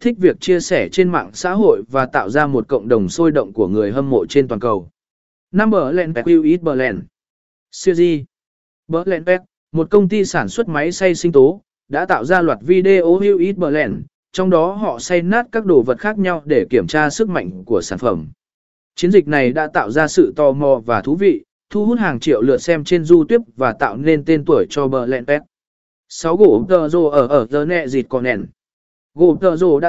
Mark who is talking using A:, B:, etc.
A: thích việc chia sẻ trên mạng xã hội và tạo ra một cộng đồng sôi động của người hâm mộ trên toàn cầu. Number Len Peck Eat Berlin Series Berlin Pack, một công ty sản xuất máy xay sinh tố, đã tạo ra loạt video Hugh Eat Berlin, trong đó họ xay nát các đồ vật khác nhau để kiểm tra sức mạnh của sản phẩm. Chiến dịch này đã tạo ra sự tò mò và thú vị, thu hút hàng triệu lượt xem trên YouTube và tạo nên tên tuổi cho Berlin Pack. 6 gỗ tờ rồ ở ở The Nẹ Dịt Còn Nèn Gỗ tờ rồ đã